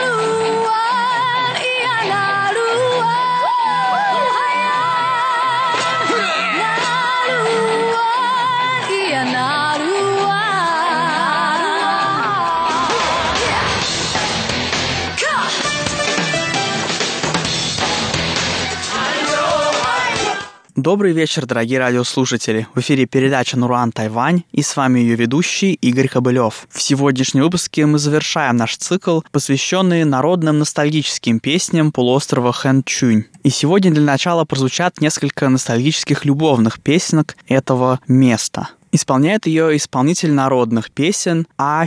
Oh. Добрый вечер, дорогие радиослушатели. В эфире передача «Нуруан Тайвань» и с вами ее ведущий Игорь Кобылев. В сегодняшнем выпуске мы завершаем наш цикл, посвященный народным ностальгическим песням полуострова Хэн Чунь. И сегодня для начала прозвучат несколько ностальгических любовных песенок этого места. Исполняет ее исполнитель народных песен А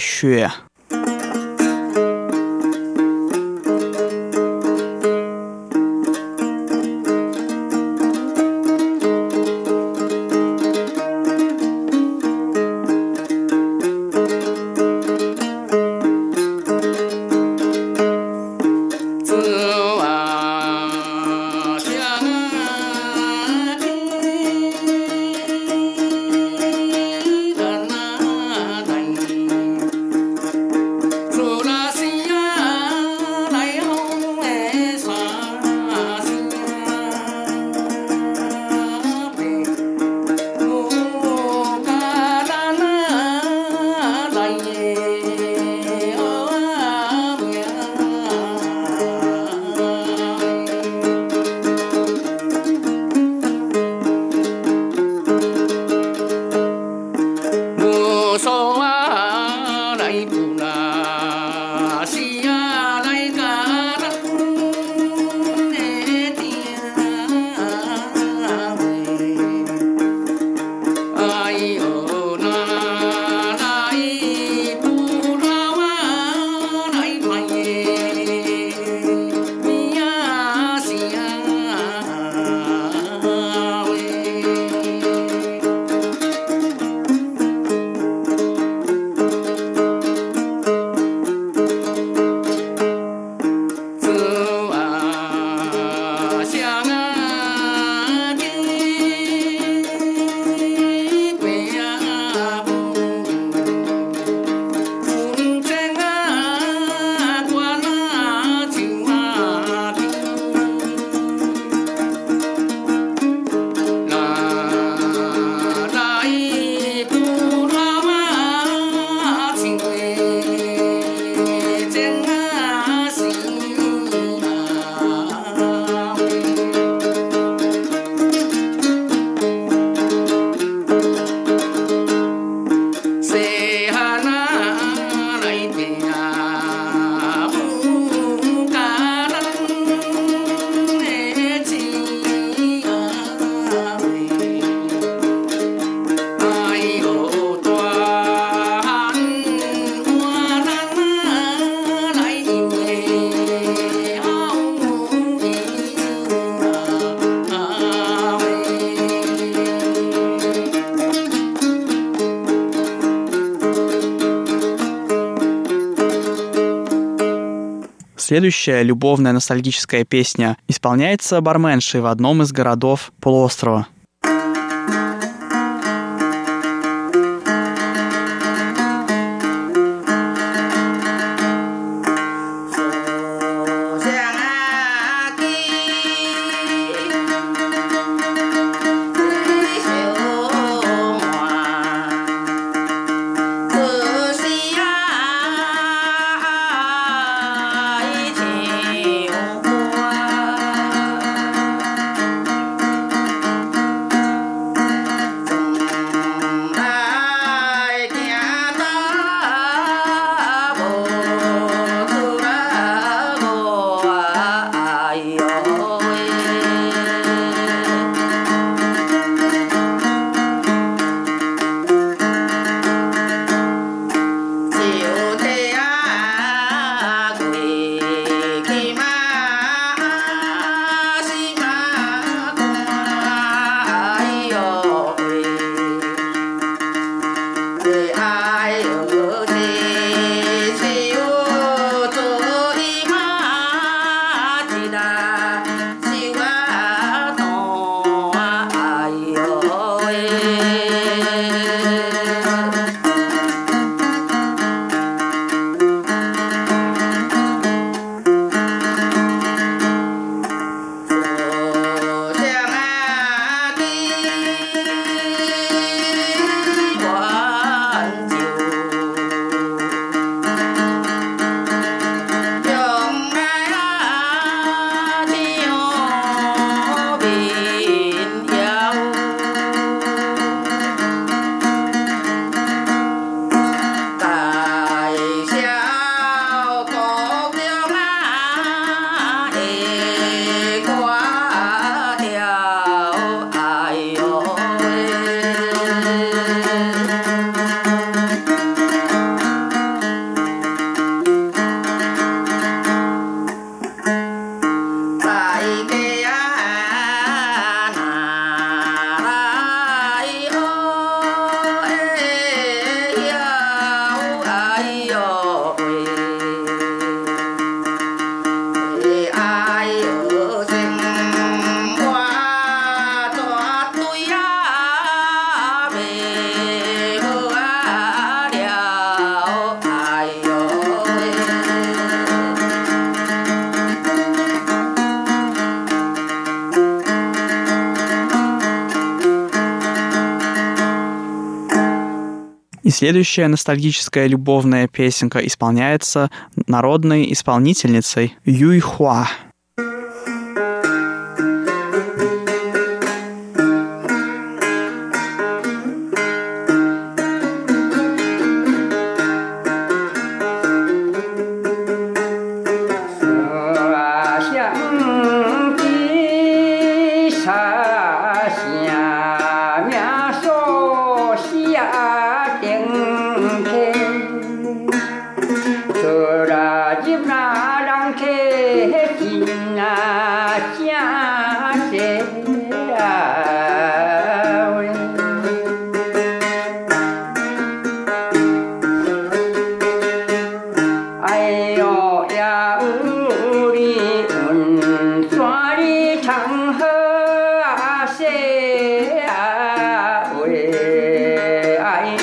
следующая любовная ностальгическая песня исполняется барменшей в одном из городов полуострова. Следующая ностальгическая любовная песенка исполняется народной исполнительницей Юй Хуа. 人客情啊，正细啊喂！哎呦呀，你运怎哩唱好啊细啊喂？哎，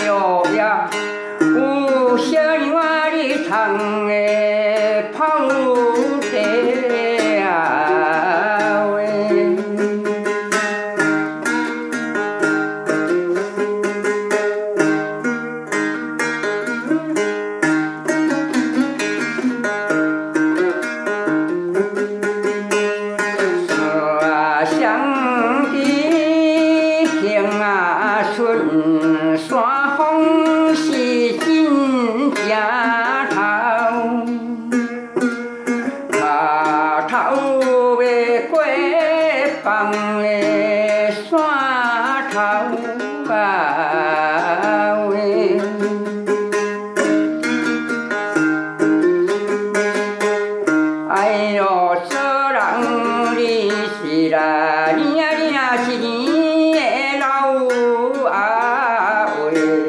唱哎？Amen.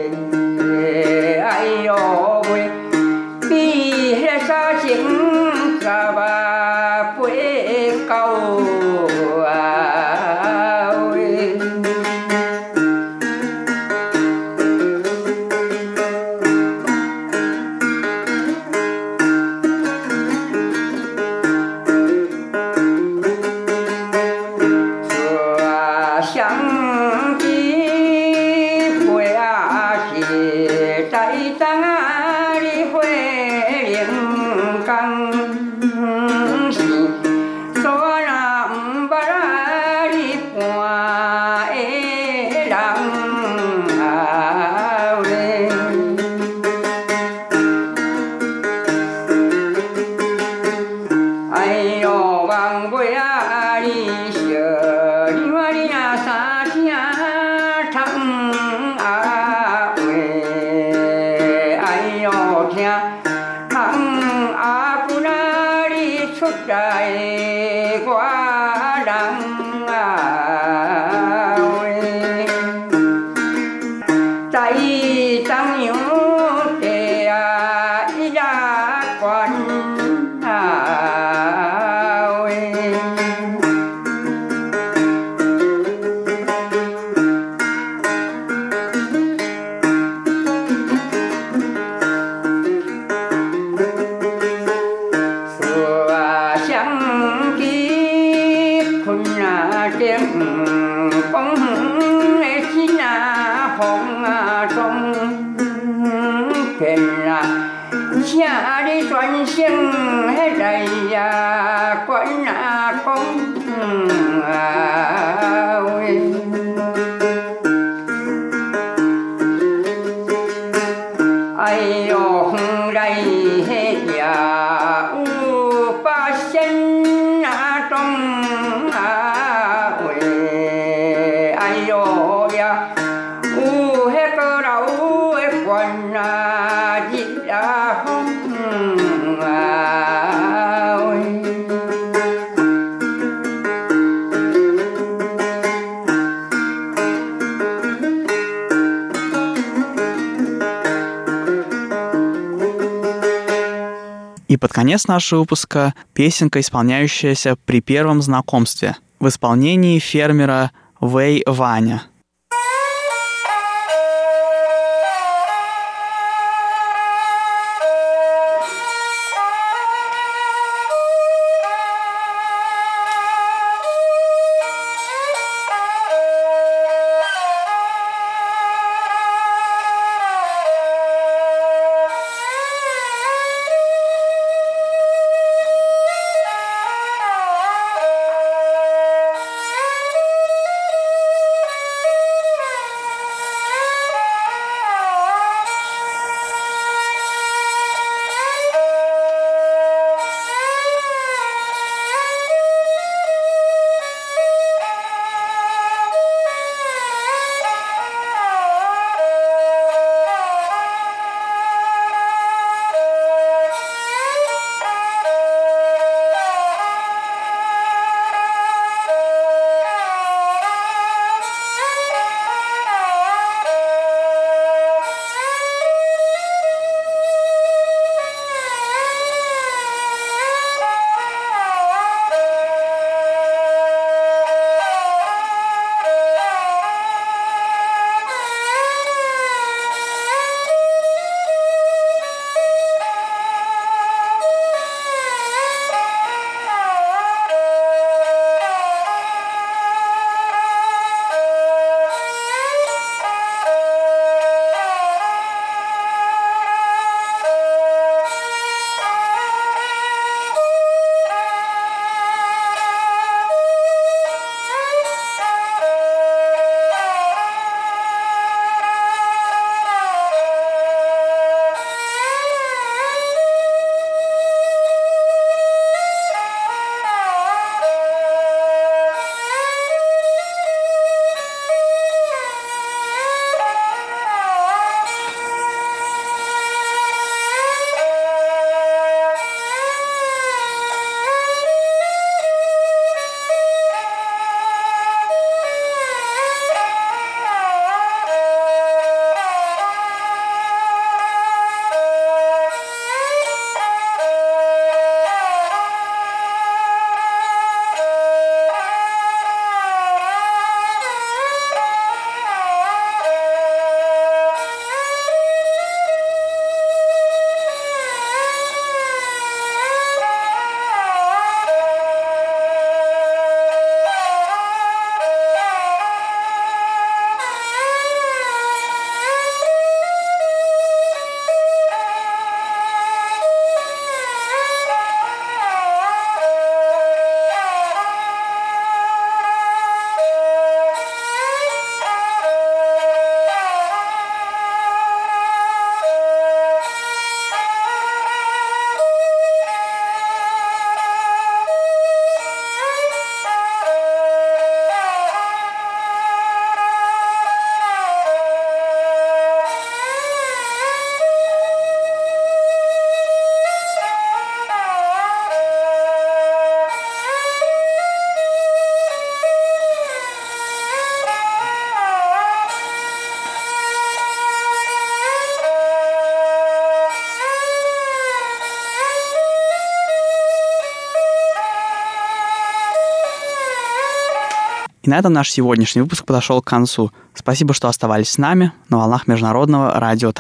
quãng công ừ, à. под конец нашего выпуска песенка, исполняющаяся при первом знакомстве в исполнении фермера Вэй Ваня – На этом наш сегодняшний выпуск подошел к концу. Спасибо, что оставались с нами на волнах Международного радио